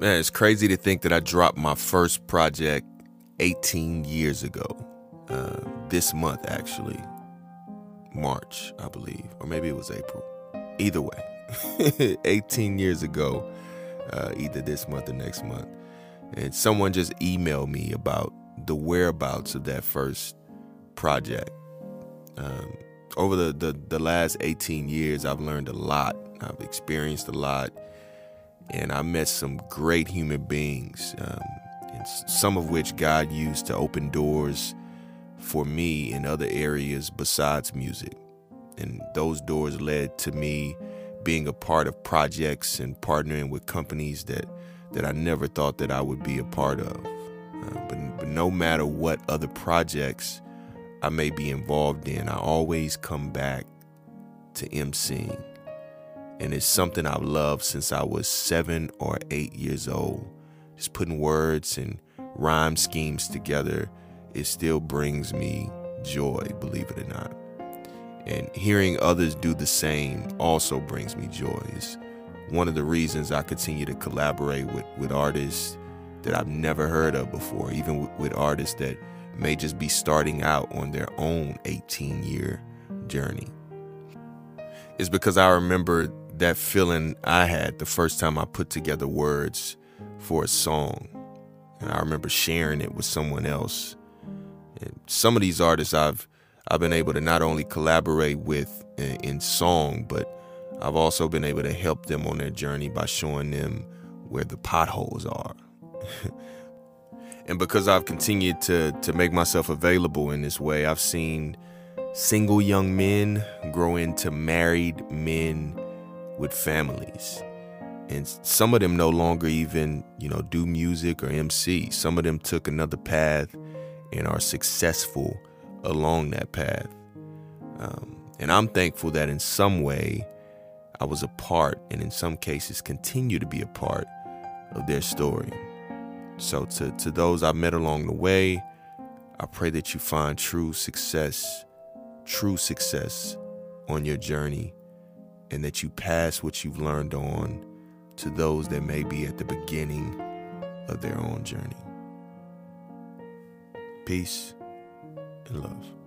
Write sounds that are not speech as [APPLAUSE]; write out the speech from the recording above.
Man, it's crazy to think that I dropped my first project 18 years ago. Uh, this month, actually. March, I believe. Or maybe it was April. Either way, [LAUGHS] 18 years ago, uh, either this month or next month. And someone just emailed me about the whereabouts of that first project. Um, over the, the, the last 18 years, I've learned a lot. I've experienced a lot. And I met some great human beings, um, some of which God used to open doors for me in other areas besides music. And those doors led to me being a part of projects and partnering with companies that, that I never thought that I would be a part of. Uh, but, but no matter what other projects I may be involved in, I always come back to emceeing. And it's something I've loved since I was seven or eight years old. Just putting words and rhyme schemes together, it still brings me joy, believe it or not. And hearing others do the same also brings me joy. It's one of the reasons I continue to collaborate with, with artists that I've never heard of before, even with, with artists that may just be starting out on their own 18 year journey. It's because I remember that feeling I had the first time I put together words for a song. And I remember sharing it with someone else. And some of these artists I've I've been able to not only collaborate with in, in song, but I've also been able to help them on their journey by showing them where the potholes are. [LAUGHS] and because I've continued to to make myself available in this way, I've seen single young men grow into married men with families. And some of them no longer even, you know, do music or MC. Some of them took another path and are successful along that path. Um, and I'm thankful that in some way I was a part, and in some cases continue to be a part of their story. So, to, to those I've met along the way, I pray that you find true success, true success on your journey, and that you pass what you've learned on to those that may be at the beginning of their own journey. Peace and love.